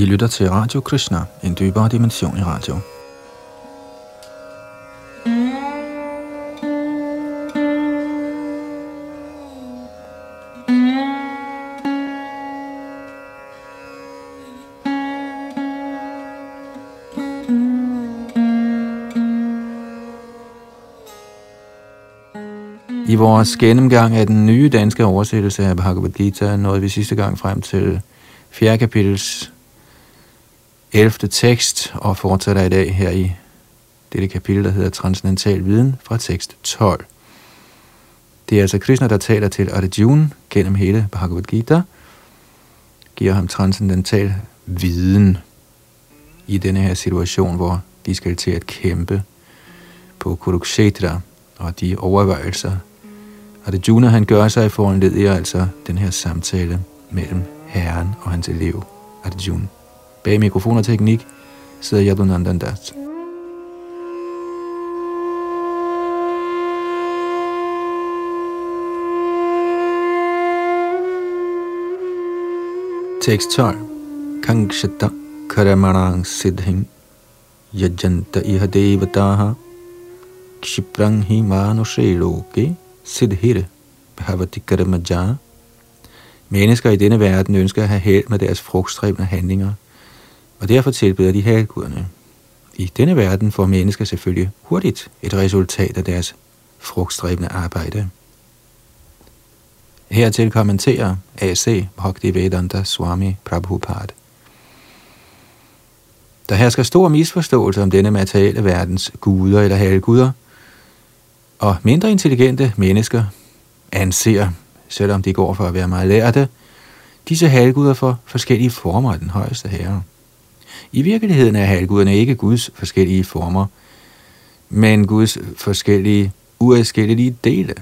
I lytter til Radio Krishna, en dybere dimension i radio. I vores gennemgang af den nye danske oversættelse af Bhagavad Gita nåede vi sidste gang frem til 4. kapitels 11. tekst og fortsætter i dag her i dette kapitel, der hedder Transcendental Viden fra tekst 12. Det er altså Krishna, der taler til Arjuna gennem hele Bhagavad Gita, giver ham transcendental viden i denne her situation, hvor de skal til at kæmpe på Kurukshetra, og de overvejelser, Arjuna han gør sig for en i altså den her samtale mellem Herren og hans elev Arjuna. Bag mikrofon og teknik sidder Yadunandan Das. Tekst 12. Kangshita karamarang siddhing yajanta iha devataha kshiprang hi manushe loke siddhir bhavati karamaja. Mennesker i denne verden ønsker at have held med deres frugtstræbende handlinger – og derfor tilbeder de halvguderne. I denne verden får mennesker selvfølgelig hurtigt et resultat af deres frugtstræbende arbejde. Hertil kommenterer A.C. Bhaktivedanta Swami Prabhupada. Der hersker stor misforståelse om denne materielle verdens guder eller halvguder, og mindre intelligente mennesker anser, selvom de går for at være meget lærte, disse halvguder for forskellige former af den højeste herre. I virkeligheden er halvguderne ikke Guds forskellige former, men Guds forskellige uadskillelige dele.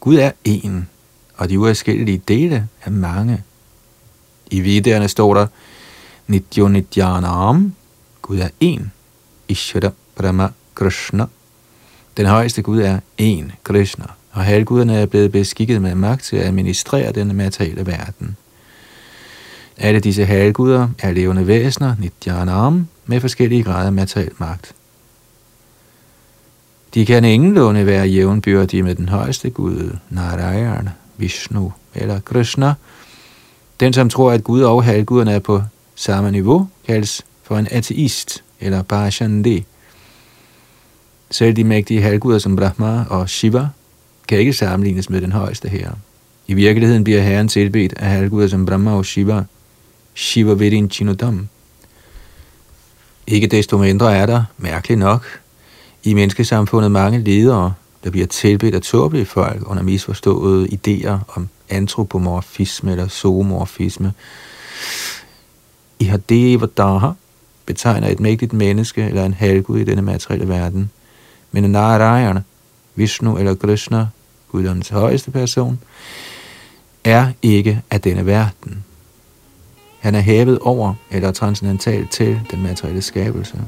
Gud er en, og de uadskillelige dele er mange. I vidderne står der, Nityo Nityanam, Gud er en, Ishvara Brahma Krishna. Den højeste Gud er en, Krishna, og halvguderne er blevet beskikket med magt til at administrere den materielle verden. Alle disse halvguder er levende væsener, nityanam, med forskellige grader af materiel magt. De kan ingenlunde være jævnbyrdige med den højeste gud, Narayana, Vishnu eller Krishna. Den, som tror, at Gud og halvguderne er på samme niveau, kaldes for en ateist eller Bhashandi. Selv de mægtige halvguder som Brahma og Shiva kan ikke sammenlignes med den højeste herre. I virkeligheden bliver herren tilbedt af halvguder som Brahma og Shiva, Shiva Chinodam. Ikke desto mindre er der, mærkeligt nok, i menneskesamfundet mange ledere, der bliver tilbedt af tåbelige folk under misforståede idéer om antropomorfisme eller zoomorfisme. I har Devadaha betegner et mægtigt menneske eller en halvgud i denne materielle verden. Men Narayana, Vishnu eller Krishna, guddommens højeste person, er ikke af denne verden. Han er hævet over eller transcendental til den materielle skabelse.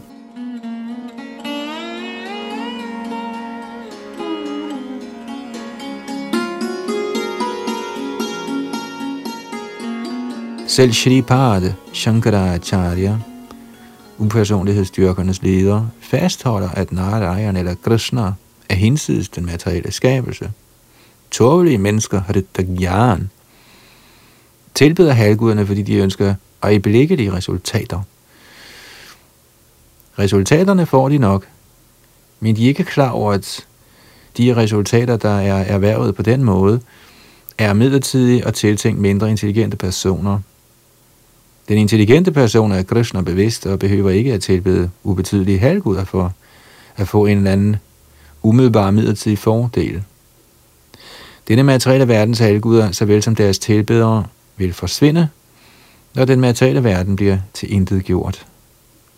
Selv Shripad Shankaracharya, upersonlighedsstyrkernes leder, fastholder, at Narayan eller Krishna er hinsides den materielle skabelse. Tåbelige mennesker har det gyan, tilbeder halvguderne, fordi de ønsker øjeblikkelige resultater. Resultaterne får de nok, men de er ikke klar over, at de resultater, der er erhvervet på den måde, er midlertidige og tiltænkt mindre intelligente personer. Den intelligente person er Krishna bevidst og behøver ikke at tilbede ubetydelige halvguder for at få en eller anden umiddelbar midlertidig fordel. Denne materielle verdens halvguder, såvel som deres tilbedere, vil forsvinde, når den materielle verden bliver til intet gjort.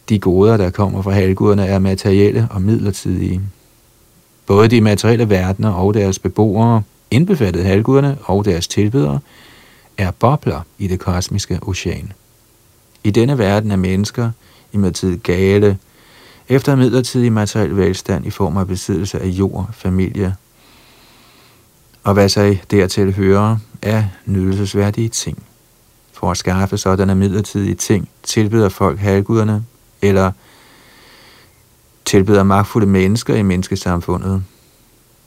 De goder, der kommer fra halvguderne, er materielle og midlertidige. Både de materielle verdener og deres beboere, indbefattet halvguderne og deres tilbedere, er bobler i det kosmiske ocean. I denne verden er mennesker imidlertid gale, efter midlertidig materiel velstand i form af besiddelse af jord, familie, og hvad sig dertil hører, er nydelsesværdige ting. for at skaffe sådanne midlertidige ting, tilbyder folk halvguderne, eller tilbyder magtfulde mennesker i menneskesamfundet.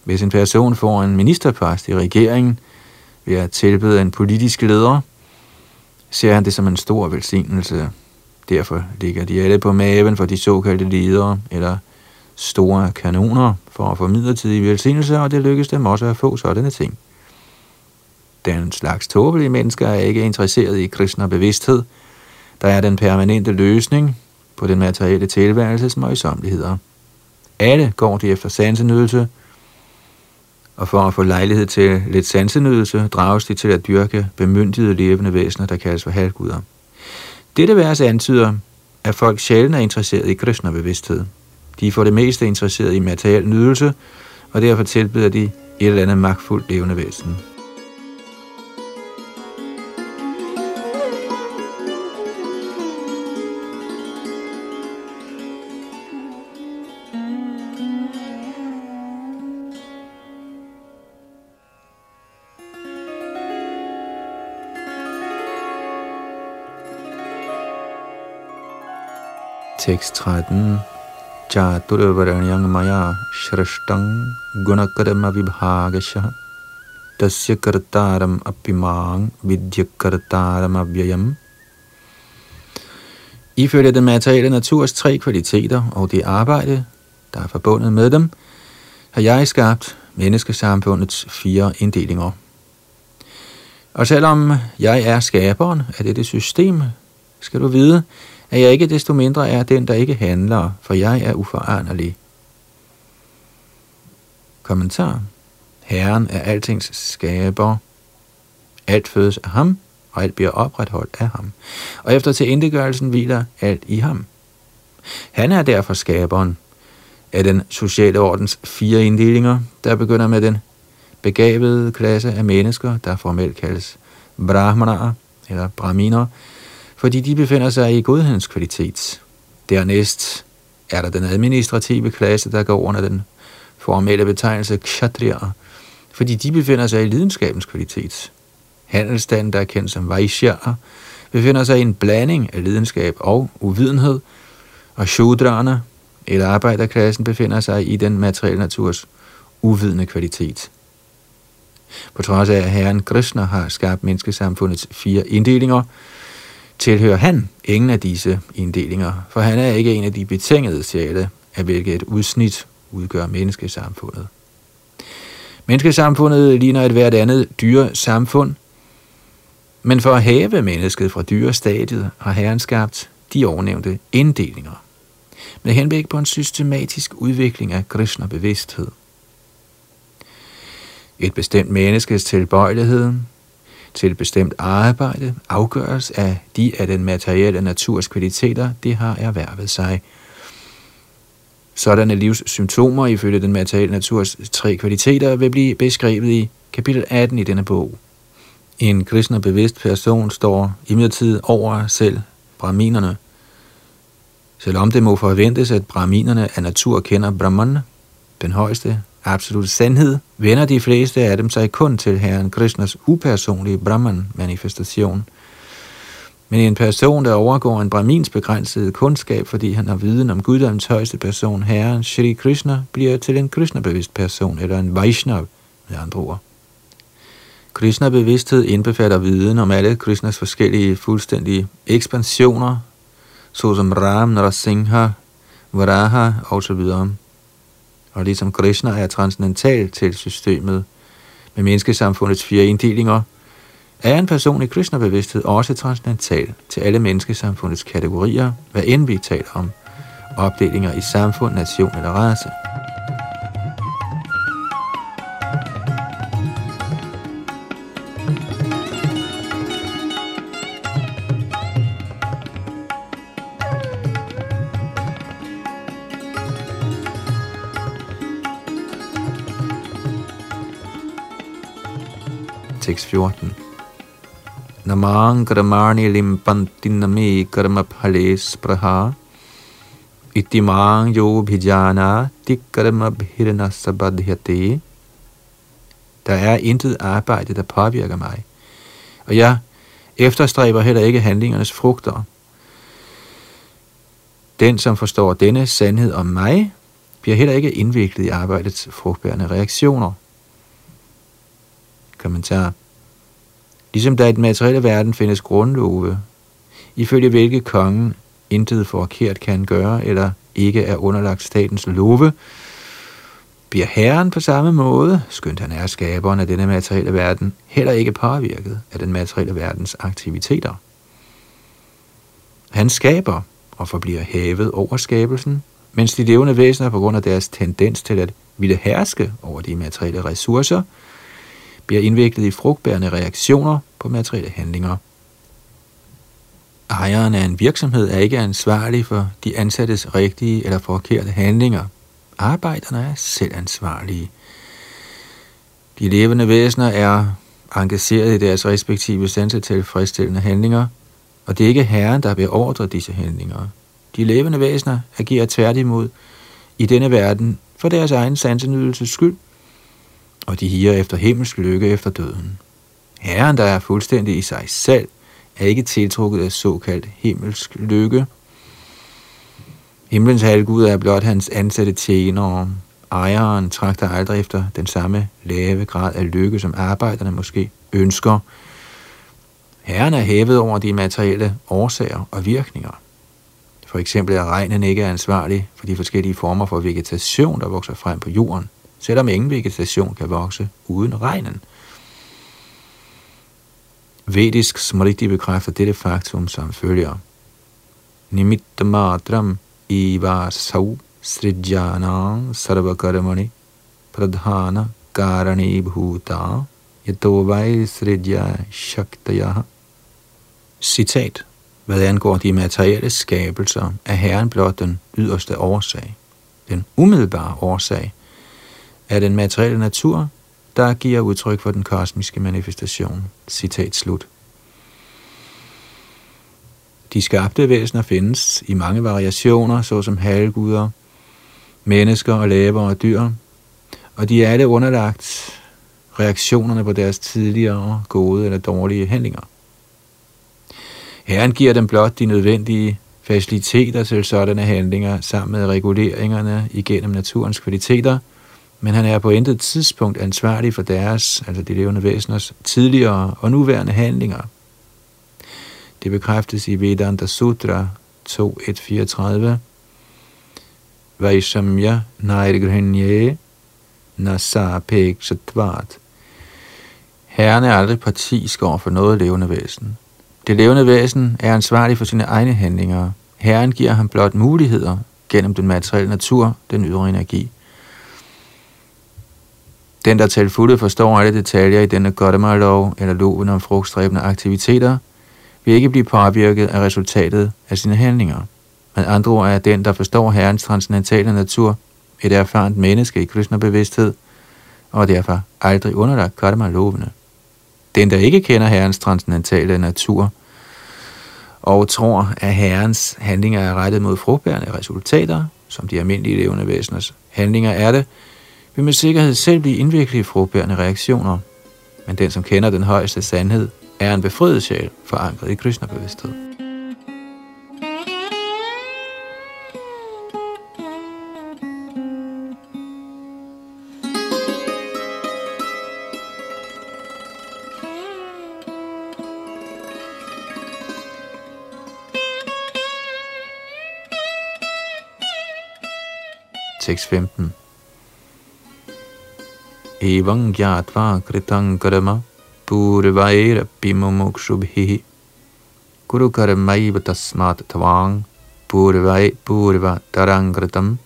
Hvis en person får en ministerpost i regeringen ved at tilbyde en politisk leder, ser han det som en stor velsignelse. Derfor ligger de alle på maven for de såkaldte ledere, eller store kanoner, for at få midlertidige velsignelse, og det lykkedes dem også at få sådanne ting. Den slags tåbelige mennesker er ikke interesseret i kristne bevidsthed, der er den permanente løsning på den materielle tilværelses møjsomligheder. Alle går de efter sansenydelse, og for at få lejlighed til lidt sansenydelse, drages de til at dyrke bemyndigede levende væsener, der kaldes for halvguder. Dette vers antyder, at folk sjældent er interesseret i kristne bevidsthed. De er for det meste interesseret i materiel nydelse, og derfor tilbyder de et eller andet magtfuldt levende væsen. Tekst 13. चातुर्वर्ण्यं maya shrashtang gunakarma तस्य tasya kartaram apimang vidyakartaram. Ifølge den materielle naturs tre kvaliteter og det arbejde, der er forbundet med dem, har jeg skabt menneskesamfundets fire inddelinger. Og selvom jeg er skaberen af dette system, skal du vide, at jeg ikke desto mindre er den, der ikke handler, for jeg er uforanderlig. Kommentar. Herren er altings skaber. Alt fødes af ham, og alt bliver opretholdt af ham. Og efter tilindegørelsen hviler alt i ham. Han er derfor skaberen af den sociale ordens fire inddelinger, der begynder med den begavede klasse af mennesker, der formelt kaldes brahmanaer eller brahminer, fordi de befinder sig i godhedens kvalitet. Dernæst er der den administrative klasse, der går under den formelle betegnelse kshatriya, fordi de befinder sig i lidenskabens kvalitet. Handelsstanden, der er kendt som Vaishya, befinder sig i en blanding af lidenskab og uvidenhed, og Shudrana, eller arbejderklassen, befinder sig i den materielle naturs uvidende kvalitet. På trods af, at herren Krishna har skabt menneskesamfundets fire inddelinger, tilhører han ingen af disse inddelinger, for han er ikke en af de betingede sjæle, af hvilket et udsnit udgør menneskesamfundet. Menneskesamfundet ligner et hvert andet dyre samfund, men for at have mennesket fra dyrestadiet har Herren skabt de ovennævnte inddelinger, med henblik på en systematisk udvikling af Krishna bevidsthed. Et bestemt menneskes tilbøjelighed til et bestemt arbejde afgøres af de af den materielle naturs kvaliteter, det har erhvervet sig. Sådanne livssymptomer ifølge den materielle naturs tre kvaliteter vil blive beskrevet i kapitel 18 i denne bog. En kristne bevidst person står imidlertid over selv brahminerne. Selvom det må forventes, at brahminerne af natur kender Brahman, den højeste absolut sandhed, vender de fleste af dem sig kun til Herren Krishnas upersonlige Brahman-manifestation. Men en person, der overgår en brahmins begrænsede kundskab, fordi han har viden om Guddoms højeste person, Herren Shri Krishna, bliver til en Krishna-bevidst person, eller en Vaishnav, med andre ord. Krishna-bevidsthed indbefatter viden om alle Krishnas forskellige fuldstændige ekspansioner, såsom Ram, Narasingha, Varaha osv og ligesom Krishna er transcendental til systemet med menneskesamfundets fire inddelinger, er en person i Krishna-bevidsthed også transcendental til alle menneskesamfundets kategorier, hvad end vi taler om opdelinger i samfund, nation eller race. Tekst 14. Namang karmani limpandinami karma phales praha itimang yo bhijana karma bhirna sabadhyate. Der er intet arbejde, der påvirker mig, og jeg efterstræber heller ikke handlingernes frugter. Den, som forstår denne sandhed om mig, bliver heller ikke indviklet i arbejdets frugtbærende reaktioner. Kommentar. Ligesom der i den materielle verden findes grundlove, ifølge hvilke kongen intet forkert kan gøre eller ikke er underlagt statens love, bliver herren på samme måde, skønt han er skaberen af denne materielle verden, heller ikke påvirket af den materielle verdens aktiviteter. Han skaber og forbliver hævet over skabelsen, mens de levende væsener på grund af deres tendens til at ville herske over de materielle ressourcer, bliver indviklet i frugtbærende reaktioner på materielle handlinger. Ejeren af en virksomhed er ikke ansvarlig for de ansattes rigtige eller forkerte handlinger. Arbejderne er selv ansvarlige. De levende væsener er engageret i deres respektive sanse tilfredsstillende handlinger, og det er ikke herren, der beordrer disse handlinger. De levende væsener agerer tværtimod i denne verden for deres egen sansenydelses skyld, og de higer efter himmelsk lykke efter døden. Herren, der er fuldstændig i sig selv, er ikke tiltrukket af såkaldt himmelsk lykke. Himlens halvgud er blot hans ansatte tjenere. Ejeren trakter aldrig efter den samme lave grad af lykke, som arbejderne måske ønsker. Herren er hævet over de materielle årsager og virkninger. For eksempel er regnen ikke ansvarlig for de forskellige former for vegetation, der vokser frem på jorden, selvom ingen vegetation kan vokse uden regnen. Vedisk smriti bekræfter dette faktum som følger. Nimitta matram iva sau srijana sarvakarmani pradhana karani bhuta yato vai srijya shaktaya. Citat. Hvad angår de materielle skabelser, er Herren blot den yderste årsag. Den umiddelbare årsag er den materielle natur, der giver udtryk for den kosmiske manifestation. Citat slut. De skabte væsener findes i mange variationer, såsom halvguder, mennesker og læber og dyr, og de er alle underlagt reaktionerne på deres tidligere gode eller dårlige handlinger. Herren giver dem blot de nødvendige faciliteter til sådanne handlinger sammen med reguleringerne igennem naturens kvaliteter, men han er på intet tidspunkt ansvarlig for deres, altså de levende væseners, tidligere og nuværende handlinger. Det bekræftes i Vedanta Sutra 2.1.34. Vaishamya nairgrhenye nasa. Herren er aldrig partisk over for noget levende væsen. Det levende væsen er ansvarlig for sine egne handlinger. Herren giver ham blot muligheder gennem den materielle natur, den ydre energi. Den, der til fulde forstår alle detaljer i denne Gottemar-lov eller loven om frugtstræbende aktiviteter, vil ikke blive påvirket af resultatet af sine handlinger. Men andre ord er den, der forstår Herrens transcendentale natur, et erfarent menneske i Krishna-bevidsthed, og derfor aldrig underlagt Karma-lovene. Den, der ikke kender Herrens transcendentale natur, og tror, at Herrens handlinger er rettet mod frugtbærende resultater, som de almindelige levende væseners handlinger er det, vil med sikkerhed selv blive indviklet i frugtbærende reaktioner. Men den, som kender den højeste sandhed, er en befriet sjæl, forankret i Krishna-bevidsthed. Tekst 15 Evam gyatva kritang karma purvaira pimumukshubhihi guru karmaiva tasmat tvang purvai purva tarangritam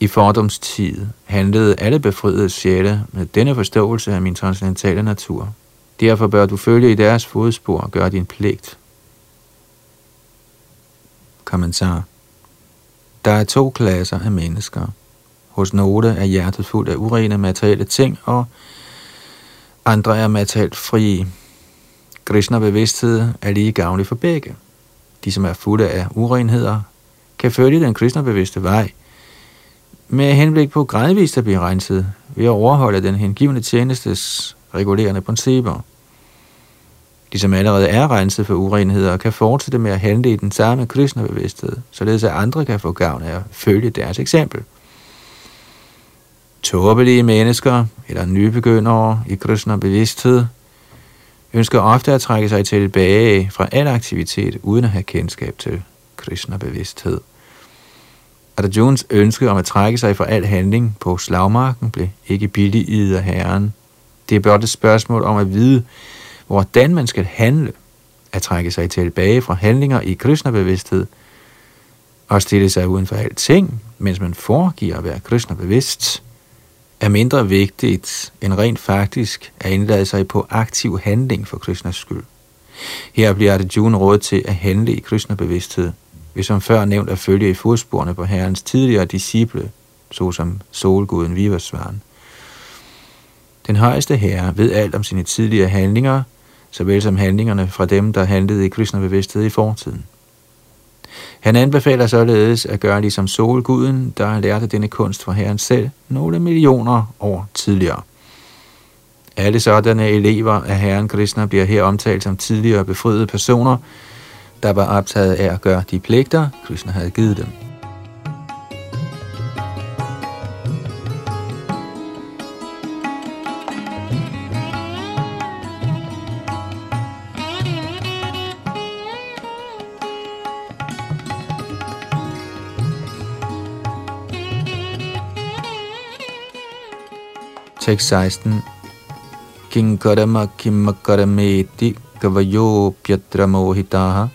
i fordoms tid handlede alle befriede sjæle med denne forståelse af min transcendentale natur. Derfor bør du følge i deres fodspor og gøre din pligt. Kommentar Der er to klasser af mennesker – hos nogle er hjertet fuldt af urene materielle ting, og andre er materielt frie. Krishna-bevidsthed er lige gavnlig for begge. De, som er fulde af urenheder, kan følge den Krishna-bevidste vej, med henblik på gradvist at blive renset ved at overholde den hengivende tjenestes regulerende principper. de som allerede er renset for urenheder, kan fortsætte med at handle i den samme Krishna-bevidsthed, således at andre kan få gavn af at følge deres eksempel. Tåbelige mennesker eller nybegyndere i Krishna-bevidsthed ønsker ofte at trække sig tilbage fra al aktivitet uden at have kendskab til Krishna-bevidsthed. Arjuns ønske om at trække sig fra al handling på slagmarken blev ikke billiget af Herren. Det er blot et spørgsmål om at vide, hvordan man skal handle, at trække sig tilbage fra handlinger i Krishna-bevidsthed og stille sig uden for alting, mens man foregiver at være Krishna-bevidst, er mindre vigtigt end rent faktisk at indlade sig på aktiv handling for Krishnas skyld. Her bliver Arjuna råd til at handle i Krishna-bevidsthed, hvis som før nævnt at følge i fodsporene på herrens tidligere disciple, såsom solguden Vivasvaren. Den højeste herre ved alt om sine tidligere handlinger, såvel som handlingerne fra dem, der handlede i Krishna-bevidsthed i fortiden. Han anbefaler således at gøre ligesom solguden, der lærte denne kunst fra herren selv nogle millioner år tidligere. Alle sådanne elever af herren Krishna bliver her omtalt som tidligere befriede personer, der var optaget af at gøre de pligter, Krishna havde givet dem. Tekst 16. Kinkarama kimakarameti kavayo pyatramohitaha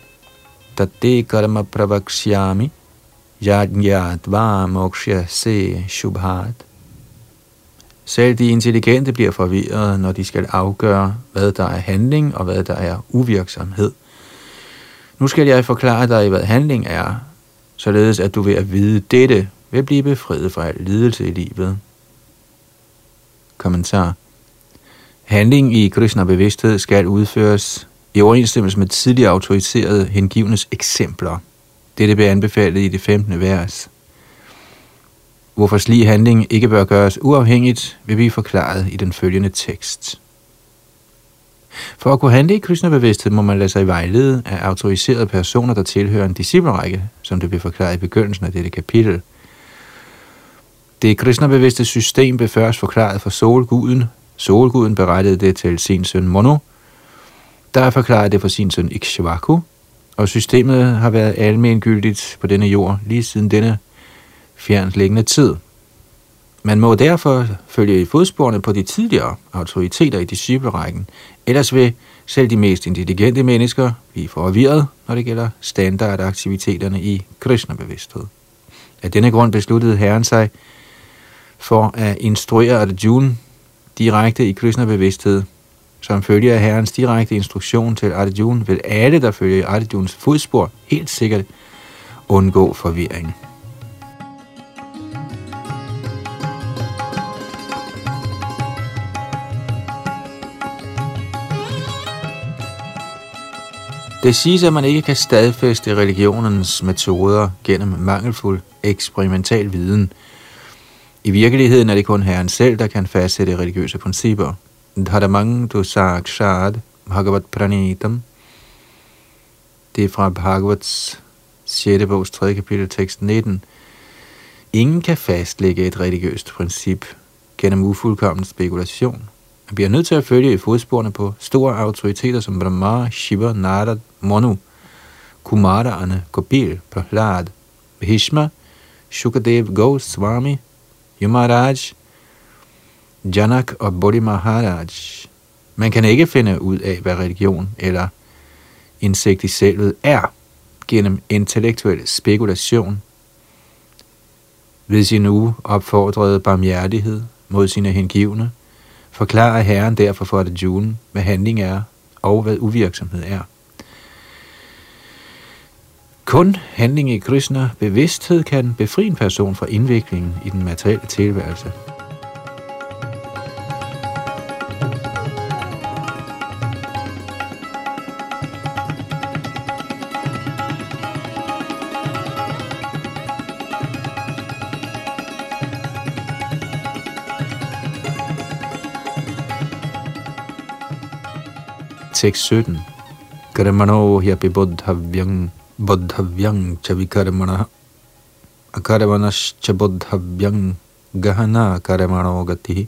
tate karma pravakshyami yajnyatva moksha se shubhat. Selv de intelligente bliver forvirret, når de skal afgøre, hvad der er handling og hvad der er uvirksomhed. Nu skal jeg forklare dig, hvad handling er, således at du ved at vide dette vil blive befriet fra al lidelse i livet. Kommentar. Handling i Krishna-bevidsthed skal udføres i overensstemmelse med tidligere autoriserede hengivnes eksempler. Dette bliver anbefalet i det 15. vers. Hvorfor slig handling ikke bør gøres uafhængigt, vil blive forklaret i den følgende tekst. For at kunne handle i Krishna-bevidsthed må man lade sig vejlede af autoriserede personer, der tilhører en disciplerække, som det bliver forklaret i begyndelsen af dette kapitel – det Krishna-bevidste system blev først forklaret for solguden. Solguden berettede det til sin søn Mono, der forklarede det for sin søn Ikshvaku, og systemet har været almengyldigt på denne jord lige siden denne fjernlæggende tid. Man må derfor følge i fodsporene på de tidligere autoriteter i disciplerækken, ellers vil selv de mest intelligente mennesker blive forvirret, når det gælder standardaktiviteterne i kristnebevidsthed. Af denne grund besluttede Herren sig for at instruere Arjuna direkte i Krishna-bevidsthed. Som følge af herrens direkte instruktion til Arjuna, vil alle, der følger Arjunas fodspor, helt sikkert undgå forvirring. Det siges, at man ikke kan stadfæste religionens metoder gennem mangelfuld eksperimental viden – i virkeligheden er det kun Herren selv, der kan fastsætte religiøse principper. Dharamang du sakshad bhagavat pranitam. Det er fra Bhagavats 6. bogs 3. kapitel, tekst 19. Ingen kan fastlægge et religiøst princip gennem ufuldkommen spekulation. Man bliver nødt til at følge i fodsporene på store autoriteter som Brahma, Shiva, Narad, Monu, Kumara'erne, Kapil, Prahlad, Bhishma, Shukadev Goswami, Yumaraj, Janak og Bodhi Maharaj. Man kan ikke finde ud af, hvad religion eller indsigt i selvet er gennem intellektuel spekulation. Ved sin opfordrede barmhjertighed mod sine hengivne, forklarer Herren derfor for Arjuna, hvad handling er og hvad uvirksomhed er. Kun handling i Krishna bevidsthed kan befri en person fra indviklingen i den materielle tilværelse. Tekst 17. Karmano yapibuddhavyang buddhavyang च विकर्मणः अकर्मणश्च buddhavyang gahana karamano gati.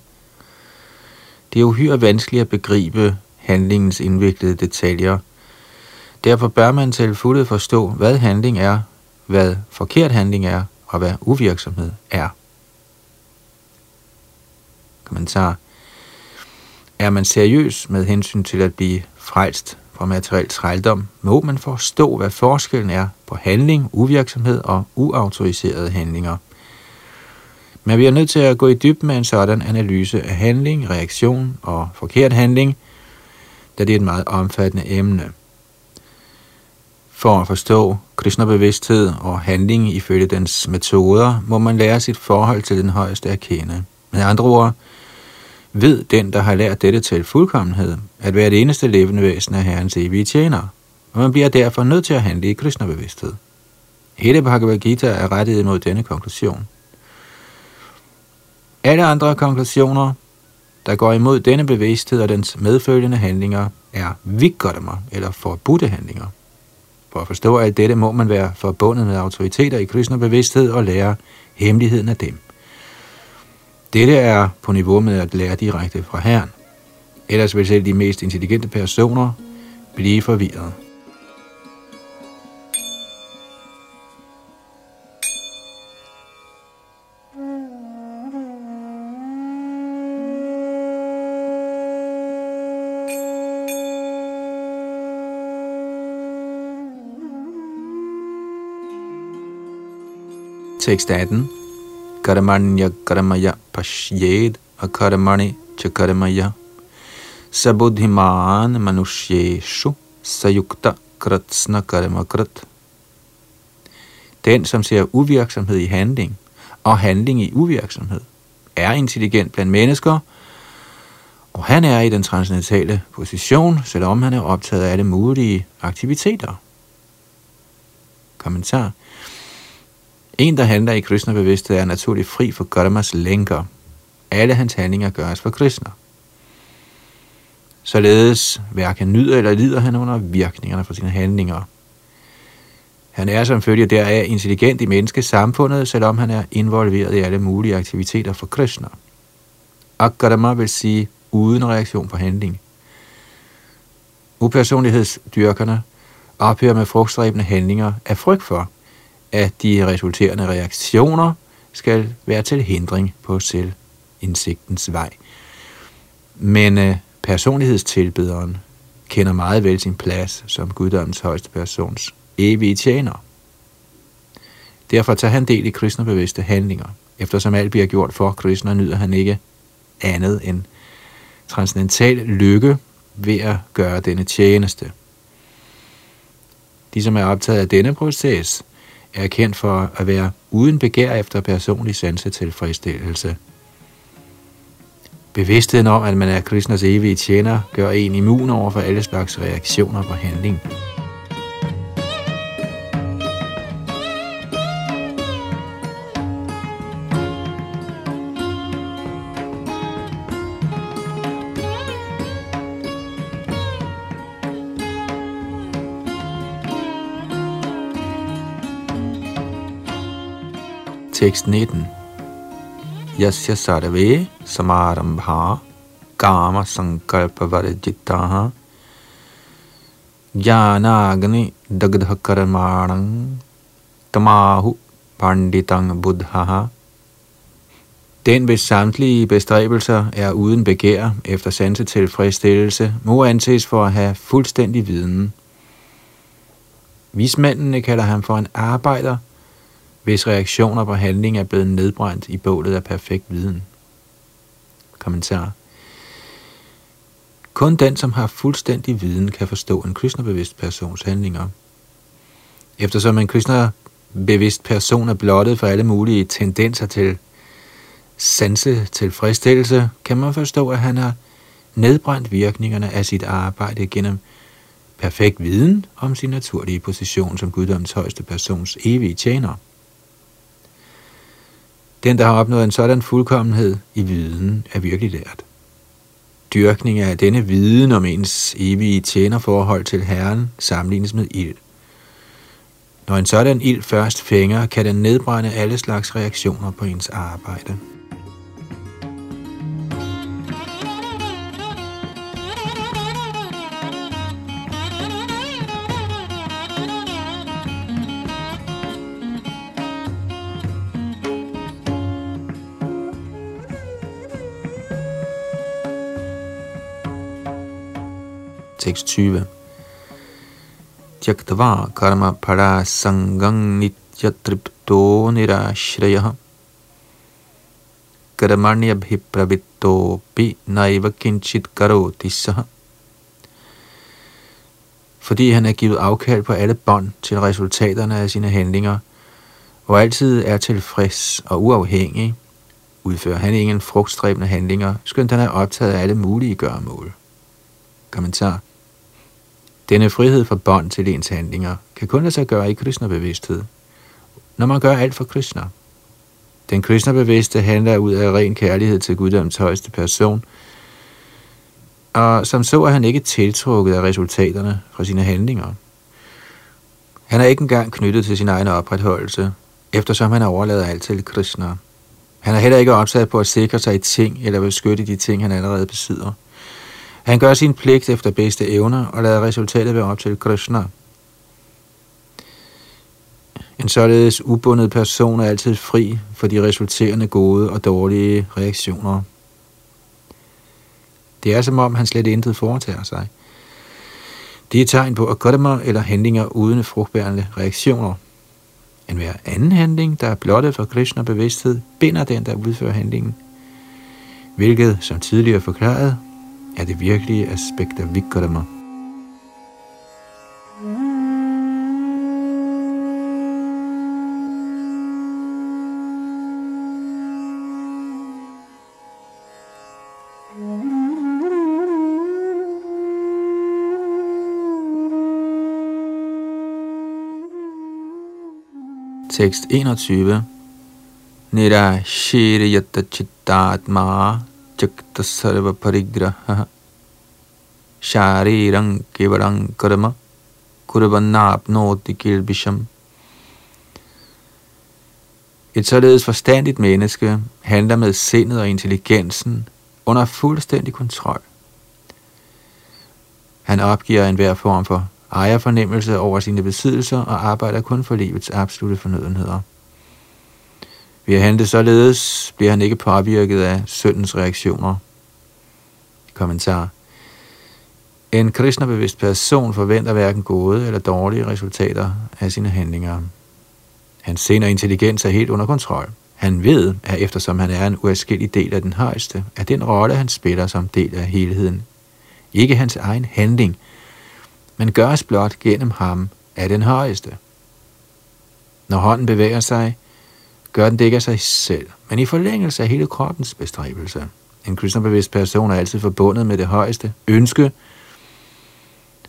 Det er uhyre vanskeligt at begribe handlingens indviklede detaljer. Derfor bør man til fulde forstå, hvad handling er, hvad forkert handling er, og hvad uvirksomhed er. Kommentar. Er man seriøs med hensyn til at blive frelst fra materiel trældom, må man forstå, hvad forskellen er på handling, uvirksomhed og uautoriserede handlinger. Men vi er nødt til at gå i dybden med en sådan analyse af handling, reaktion og forkert handling, da det er et meget omfattende emne. For at forstå Krishna-bevidsthed og handling ifølge dens metoder, må man lære sit forhold til den højeste at kende. Med andre ord, ved den, der har lært dette til fuldkommenhed, at være det eneste levende væsen af Herrens evige tjener, og man bliver derfor nødt til at handle i Krishna-bevidsthed. Hele Bhagavad Gita er rettet imod denne konklusion. Alle andre konklusioner, der går imod denne bevidsthed og dens medfølgende handlinger, er vikkarma, eller forbudte handlinger. For at forstå alt dette må man være forbundet med autoriteter i Krishna-bevidsthed og lære hemmeligheden af dem. Dette er på niveau med at lære direkte fra Herren. Ellers vil selv de mest intelligente personer blive forvirret. Tekst 18 Karamanya karmaya pashyed akarmani chakarmaya sabudhiman manushyeshu sayukta kratsna karma krat. Den, som ser uvirksomhed i handling og handling i uvirksomhed, er intelligent blandt mennesker, og han er i den transcendentale position, selvom han er optaget af alle mulige aktiviteter. Kommentar. En, der handler i Krishna-bevidsthed, er naturligt fri for karmas lænker. Alle hans handlinger gøres for Krishna. Således hverken nyder eller lider han under virkningerne fra sine handlinger. Han er som følge deraf intelligent i menneskesamfundet, selvom han er involveret i alle mulige aktiviteter for Krishna. Akadama vil sige uden reaktion på handling. Upersonlighedsdyrkerne ophører med frugtstræbende handlinger af frygt for, at de resulterende reaktioner skal være til hindring på selvindsigtens vej. Men øh, personlighedstilbederen kender meget vel sin plads som guddommens højeste persons evige tjener. Derfor tager han del i kristnebevidste handlinger. Eftersom alt bliver gjort for Krishna, nyder han ikke andet end transcendental lykke ved at gøre denne tjeneste. De, som er optaget af denne proces, er kendt for at være uden begær efter personlig sansetilfredsstillelse. Bevidstheden om, at man er Krishnas evige tjener, gør en immun over for alle slags reaktioner på handling. Tekst 19. Yasya sarve samarambha kama sankalpa varajitaha jnanagni dagdha karmanang tamahu panditang buddhaha den hvis samtlige bestræbelser er uden begær efter sansetilfredsstillelse, må anses for at have fuldstændig viden. Vismændene kalder ham for en arbejder, hvis reaktioner på handling er blevet nedbrændt i bålet af perfekt viden. Kommentar. Kun den, som har fuldstændig viden, kan forstå en kristnebevidst persons handlinger. Eftersom en kristnebevidst person er blottet for alle mulige tendenser til sanse tilfredsstillelse, kan man forstå, at han har nedbrændt virkningerne af sit arbejde gennem perfekt viden om sin naturlige position som guddoms højeste persons evige tjener. Den, der har opnået en sådan fuldkommenhed i viden, er virkelig lært. Dyrkning af denne viden om ens evige tjenerforhold til Herren sammenlignes med ild. Når en sådan ild først fænger, kan den nedbrænde alle slags reaktioner på ens arbejde. Tekst 20 karma para sangang nitya tripto nirashraya. Karmanyabhipravitto pi naiva kinchit karoti saha. Fordi han er givet afkald på alle bånd til resultaterne af sine handlinger, og altid er tilfreds og uafhængig, udfører han ingen frugtstræbende handlinger, skønt han er optaget af alle mulige gørmål. Kommentar denne frihed fra bånd til ens handlinger kan kun lade sig gøre i Krishna-bevidsthed, når man gør alt for Krishna. Den Krishna-bevidste handler ud af ren kærlighed til guddoms højeste person, og som så er han ikke tiltrukket af resultaterne fra sine handlinger. Han er ikke engang knyttet til sin egen opretholdelse, eftersom han overlader alt til Krishna. Han er heller ikke opsat på at sikre sig i ting eller beskytte de ting, han allerede besidder. Han gør sin pligt efter bedste evner og lader resultatet være op til Krishna. En således ubundet person er altid fri for de resulterende gode og dårlige reaktioner. Det er som om, han slet intet foretager sig. Det er tegn på akadema eller handlinger uden frugtbærende reaktioner. En hver anden handling, der er blottet for Krishna bevidsthed, binder den, der udfører handlingen. Hvilket, som tidligere forklaret, er det virkelige aspekt af Vikrama. Tekst 21 Nira Shiriyata Chittatma Sarva Parigraha Sharirang Kevarang Karma Kurvanapnoti Kilbisham Et således forstandigt menneske handler med sindet og intelligensen under fuldstændig kontrol. Han opgiver enhver form for ejerfornemmelse over sine besiddelser og arbejder kun for livets absolute fornødenheder. Ved at handle således bliver han ikke påvirket af syndens reaktioner. Kommentar. En kristnebevidst person forventer hverken gode eller dårlige resultater af sine handlinger. Hans sind og intelligens er helt under kontrol. Han ved, at eftersom han er en uadskillig del af den højeste, at den rolle, han spiller som del af helheden, ikke hans egen handling, men gøres blot gennem ham af den højeste. Når hånden bevæger sig, gør den det ikke af sig selv, men i forlængelse af hele kroppens bestræbelse. En kristnebevidst person er altid forbundet med det højeste ønske,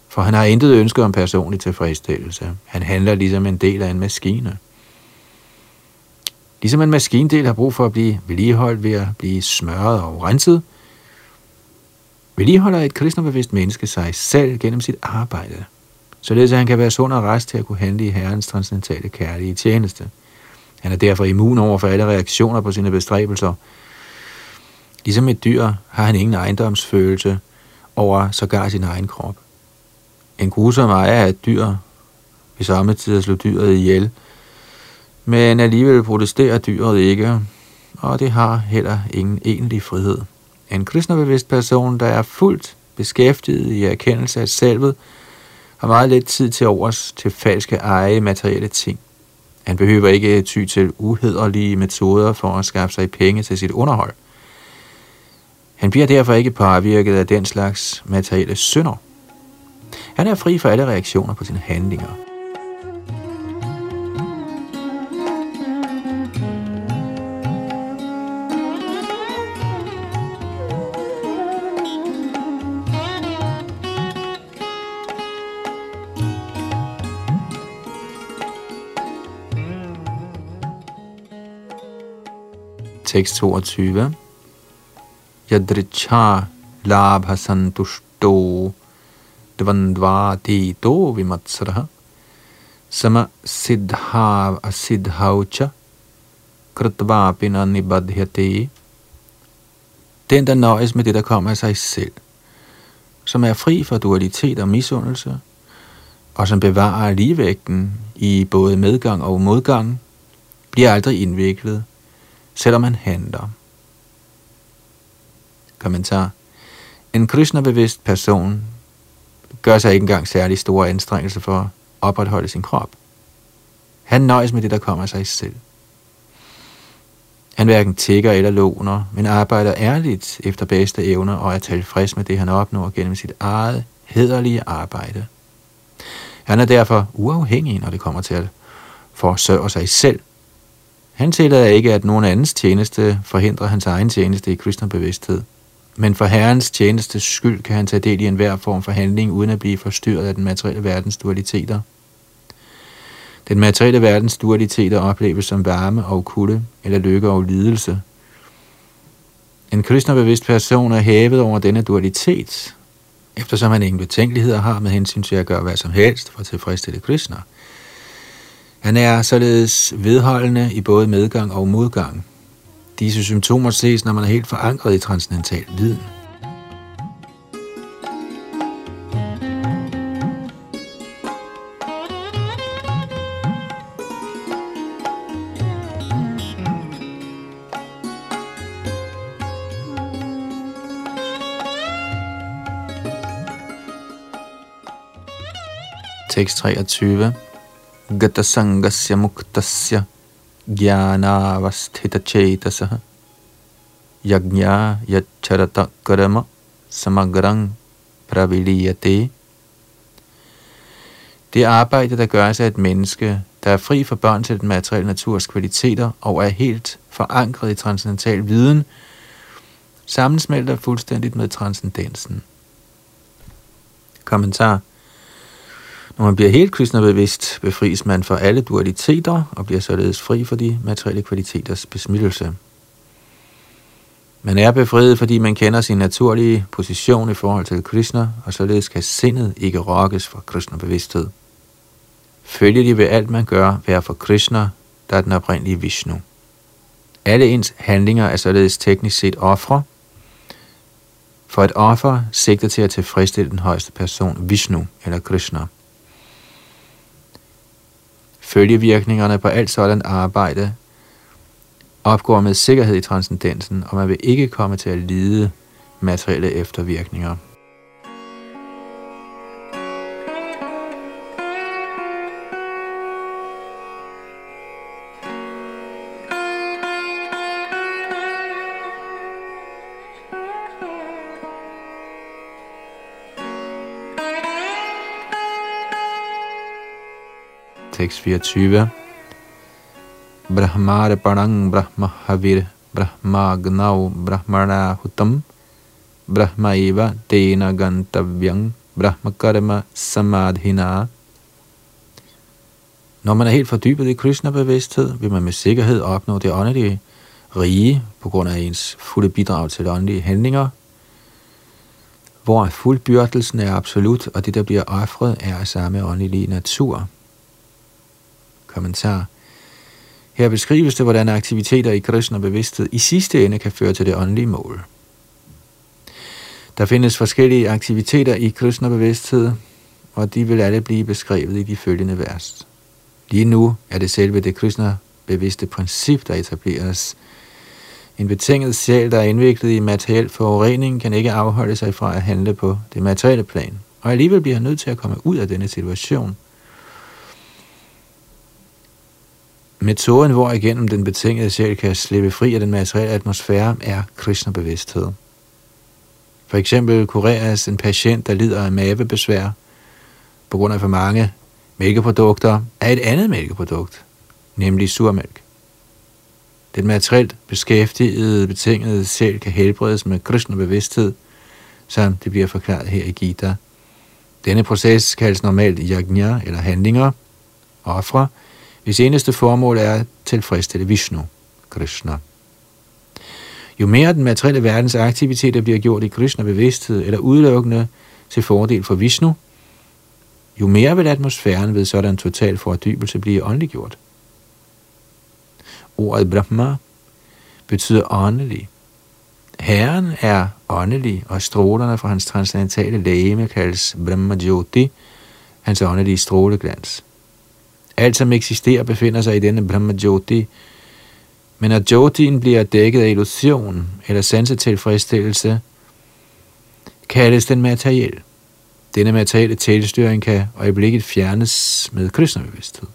for han har intet ønske om personlig tilfredsstillelse. Han handler ligesom en del af en maskine. Ligesom en maskindel har brug for at blive vedligeholdt ved at blive smørret og renset, vedligeholder et kristnebevidst menneske sig selv gennem sit arbejde, således at han kan være sund og rest til at kunne handle i Herrens transcendentale kærlige tjeneste. Han er derfor immun over for alle reaktioner på sine bestræbelser. Ligesom et dyr har han ingen ejendomsfølelse over sågar sin egen krop. En grusom ejer af et dyr vil samtidig slå dyret ihjel, men alligevel protesterer dyret ikke, og det har heller ingen egentlig frihed. En kristnebevidst person, der er fuldt beskæftiget i erkendelse af selvet, har meget lidt tid til overs til falske eje materielle ting. Han behøver ikke ty til uhederlige metoder for at skaffe sig penge til sit underhold. Han bliver derfor ikke påvirket af den slags materielle synder. Han er fri for alle reaktioner på sine handlinger. Tekst 22. Yadricha labha santushto dvandvati do vimatsraha sama siddhav asiddhavcha kritvapina nibadhyate. Den, der nøjes med det, der kommer af sig selv, som er fri for dualitet og misundelse, og som bevarer ligevægten i både medgang og modgang, bliver aldrig indviklet, selvom man handler. Kommentar. En Krishna-bevidst person gør sig ikke engang særlig store anstrengelser for at opretholde sin krop. Han nøjes med det, der kommer af sig selv. Han hverken tigger eller låner, men arbejder ærligt efter bedste evner og er tilfreds med det, han opnår gennem sit eget hederlige arbejde. Han er derfor uafhængig, når det kommer til at forsørge sig selv. Han tillader ikke, at nogen andens tjeneste forhindrer hans egen tjeneste i kristne bevidsthed. Men for Herrens tjenestes skyld kan han tage del i enhver form for handling, uden at blive forstyrret af den materielle verdens dualiteter. Den materielle verdens dualiteter opleves som varme og kulde, eller lykke og lidelse. En kristnerbevidst person er hævet over denne dualitet, eftersom han ingen betænkeligheder har med hensyn til at gøre hvad som helst for at tilfredsstille kristner han er således vedholdende i både medgang og modgang. Disse symptomer ses, når man er helt forankret i transcendental viden. Tekst 23. गतसङ्गस्य sangasya muktasya यज्ञा यच्छरतकर्म समग्रं yacharata praviliyate. Det arbejde, der gøres af et menneske, der er fri for børn til den materielle naturs kvaliteter og er helt forankret i transcendental viden, sammensmelter fuldstændigt med transcendensen. Kommentar når man bliver helt kristnebevidst, befries man for alle dualiteter og bliver således fri for de materielle kvaliteters besmittelse. Man er befriet, fordi man kender sin naturlige position i forhold til Krishna, og således kan sindet ikke rokkes fra Krishna-bevidsthed. Følger de ved alt, man gør, være for Krishna, der er den oprindelige Vishnu. Alle ens handlinger er således teknisk set ofre, for et offer sigter til at tilfredsstille den højeste person, Vishnu eller Krishna. Følgevirkningerne på alt sådan arbejde opgår med sikkerhed i transcendensen, og man vil ikke komme til at lide materielle eftervirkninger. Tekst 24. Brahmare parang brahma havir brahma gnau brahmana hutam brahma eva tena gantavyang brahma karma samadhina. Når man er helt fordybet i Krishna-bevidsthed, vil man med sikkerhed opnå det åndelige rige på grund af ens fulde bidrag til åndelige handlinger, hvor fuldbyrdelsen er absolut, og det, der bliver offret, er af samme åndelige natur. Kommentar. Her beskrives det, hvordan aktiviteter i Krishna bevidsthed i sidste ende kan føre til det åndelige mål. Der findes forskellige aktiviteter i Krishna bevidsthed, og de vil alle blive beskrevet i de følgende vers. Lige nu er det selve det Krishna bevidste princip, der etableres. En betinget sjæl, der er indviklet i materiel forurening, kan ikke afholde sig fra at handle på det materielle plan, og alligevel bliver han nødt til at komme ud af denne situation – Metoden, hvor igennem den betingede sjæl kan slippe fri af den materielle atmosfære, er Krishna-bevidsthed. For eksempel kureres en patient, der lider af mavebesvær på grund af for mange mælkeprodukter, af et andet mælkeprodukt, nemlig surmælk. Den materielt beskæftigede betingede sjæl kan helbredes med Krishna-bevidsthed, som det bliver forklaret her i Gita. Denne proces kaldes normalt yajna eller handlinger, ofre, hvis eneste formål er at tilfredsstille Vishnu, Krishna. Jo mere den materielle verdens aktiviteter bliver gjort i Krishna bevidsthed eller udelukkende til fordel for Vishnu, jo mere vil atmosfæren ved sådan total fordybelse blive åndeliggjort. Ordet Brahma betyder åndelig. Herren er åndelig, og strålerne fra hans transcendentale lægeme kaldes Brahma Jyoti, hans åndelige stråleglans. Alt, som eksisterer, befinder sig i denne Brahma Jyoti, men når Jyotien bliver dækket af illusion eller sansetilfredsstillelse, kaldes den materiel. Denne materielle tilstyring kan øjeblikket fjernes med Krishna-bevidsthed.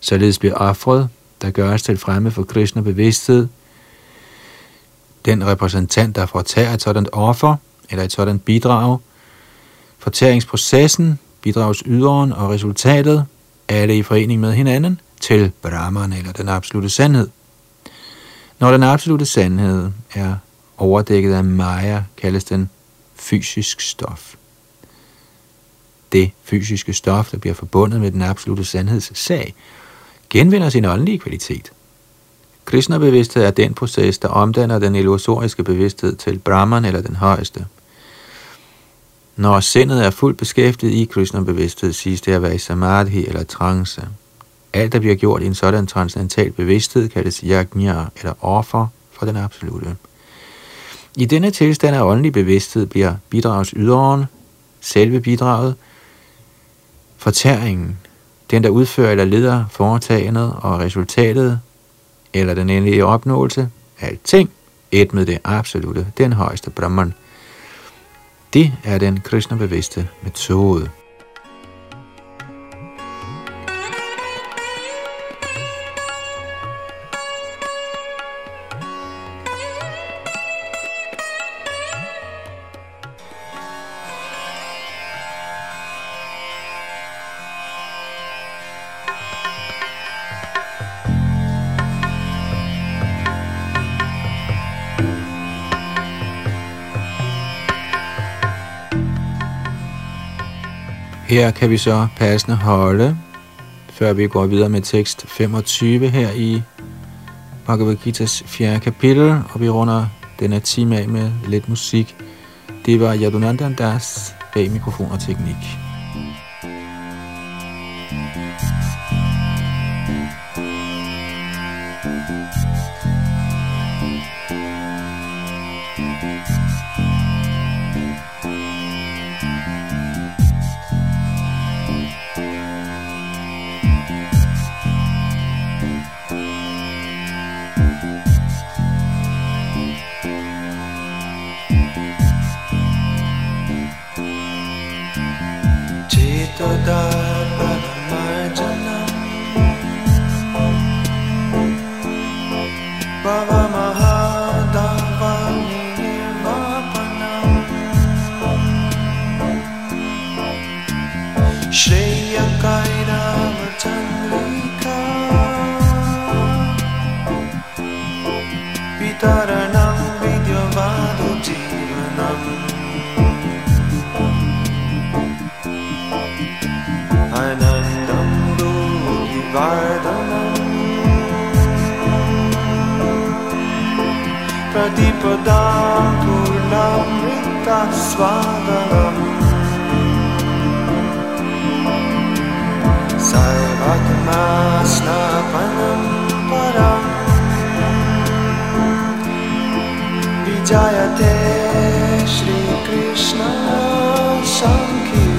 Således bliver offret, der gøres til fremme for Krishna-bevidsthed, den repræsentant, der fortærer et sådan offer eller et sådan bidrag, fortæringsprocessen, bidragsyderen og resultatet, alle i forening med hinanden, til Brahman eller den absolute sandhed. Når den absolute sandhed er overdækket af Maya, kaldes den fysisk stof. Det fysiske stof, der bliver forbundet med den absolute sandheds sag, genvinder sin åndelige kvalitet. Krishna-bevidsthed er den proces, der omdanner den illusoriske bevidsthed til Brahman eller den højeste. Når sindet er fuldt beskæftiget i Krishna-bevidsthed, siges det at være i samadhi eller trance. Alt, der bliver gjort i en sådan transcendental bevidsthed, kaldes yajna eller offer for den absolute. I denne tilstand af åndelig bevidsthed bliver bidragsyderen, selve bidraget, fortæringen, den der udfører eller leder foretagendet og resultatet, eller den endelige opnåelse, alting, et med det absolute, den højeste Brahman. Det er den kristne bevidste metode. Her kan vi så passende holde, før vi går videre med tekst 25 her i Bhagavad Gita's fjerde kapitel, og vi runder denne time af med lidt musik. Det var Yadunandan Das bag mikrofon og teknik. talking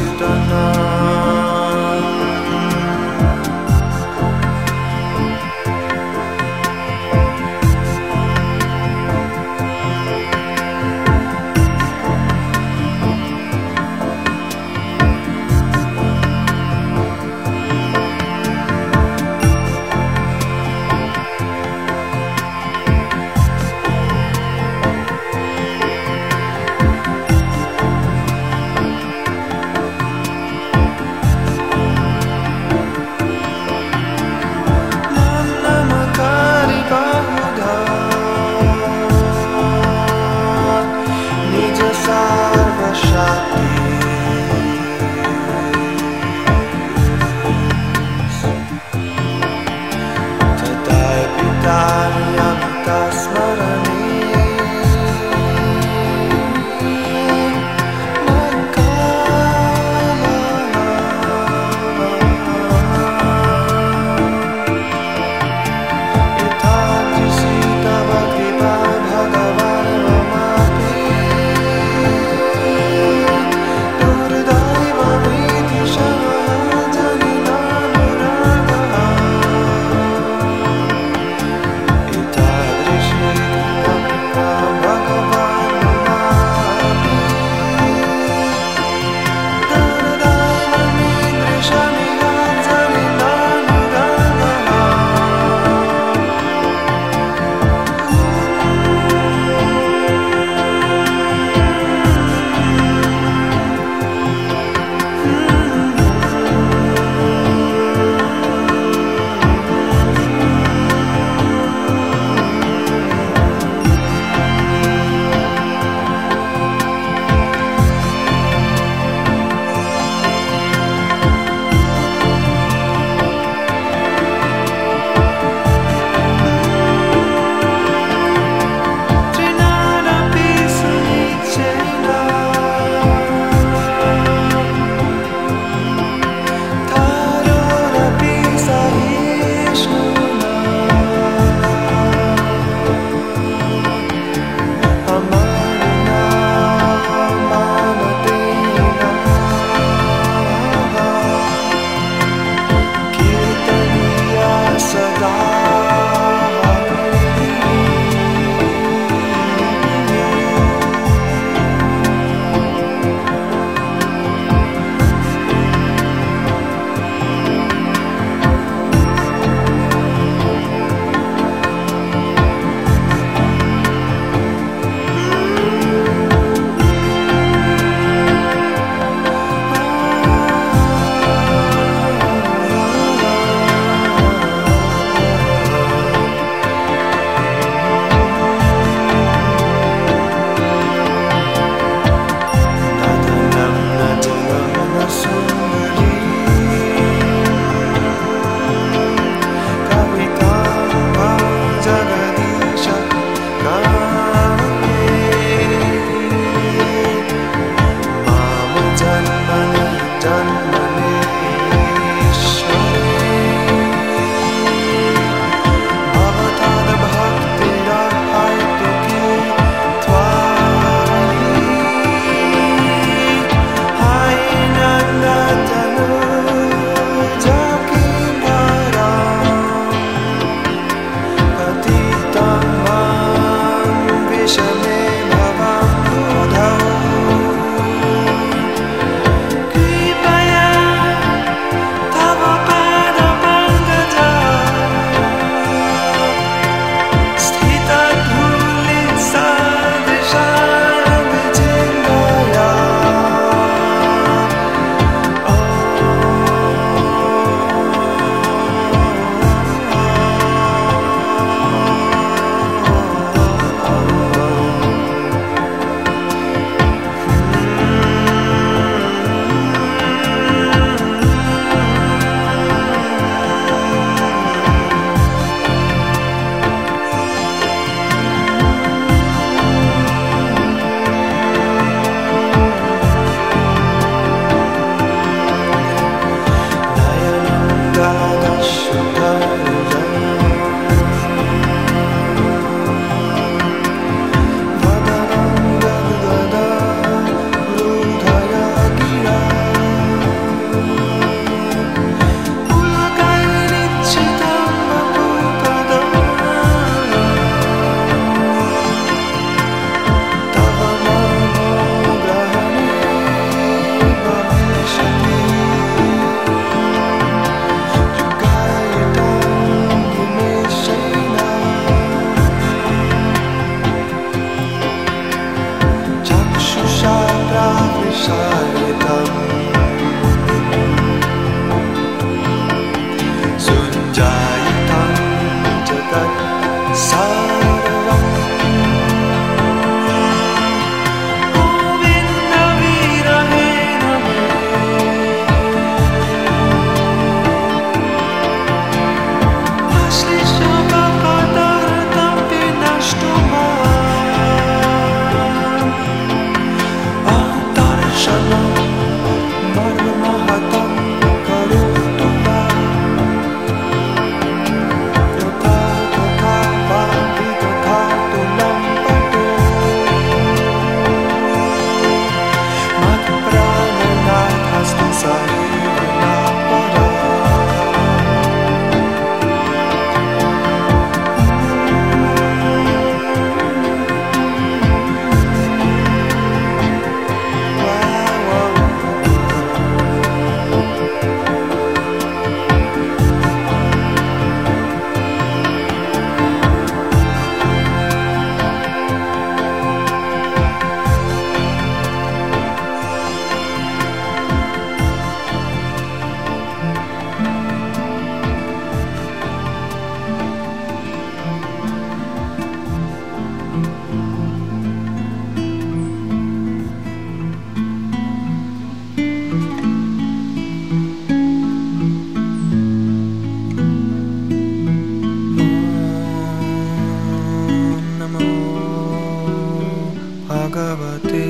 वते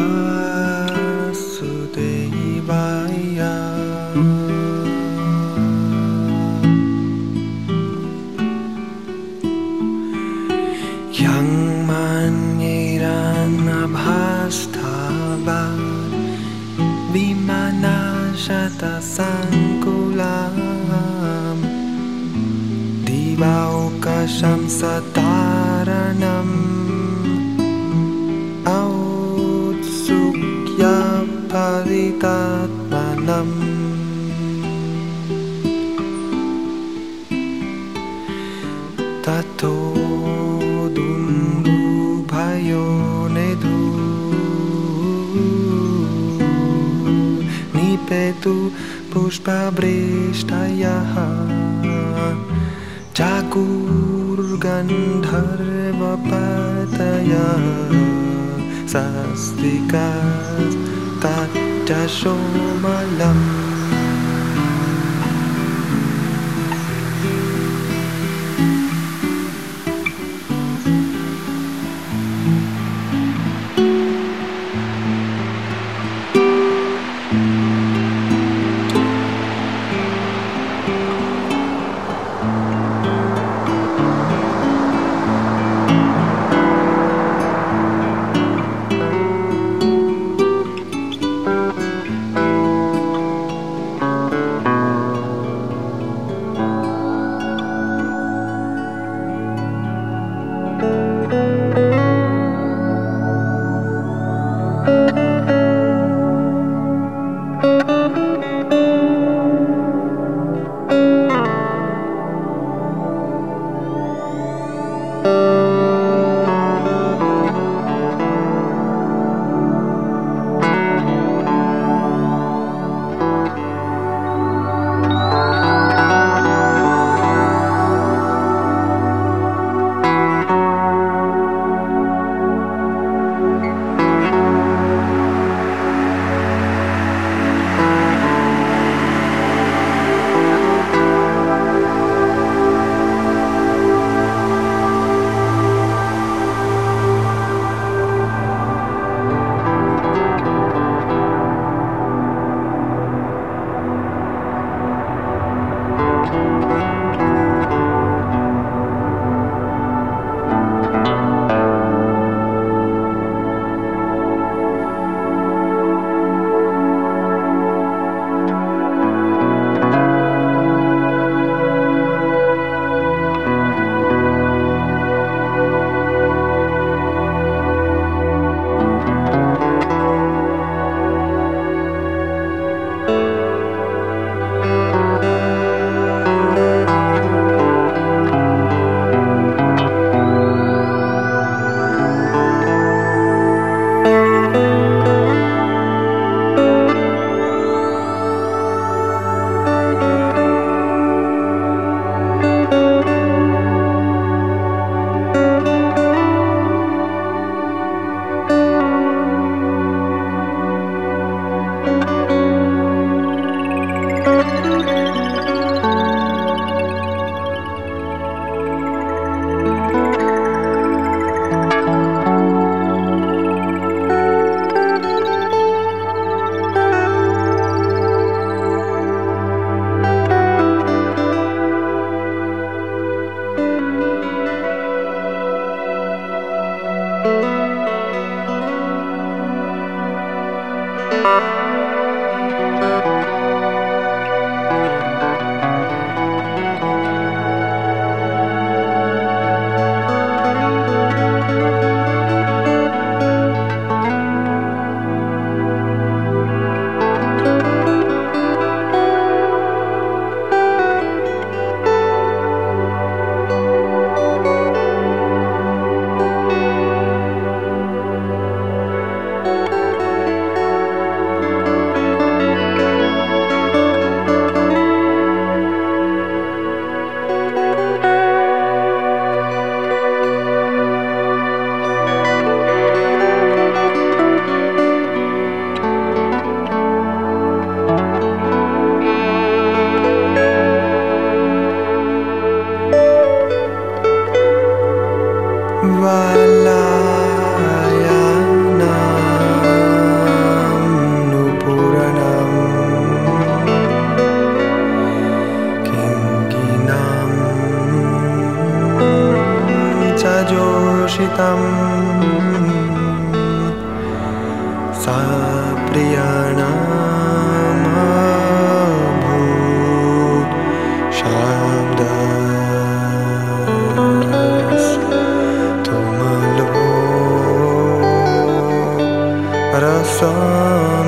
असु देवाय ह्यङ्गमनाशतसङ्कुला दिवाौकशंसता त्मनम् ततोभयोनितु निपेतु पुष्पवृष्टयः चाकुर्गन्धर्वपतय। सस्तिका तत् शोबलम् i saw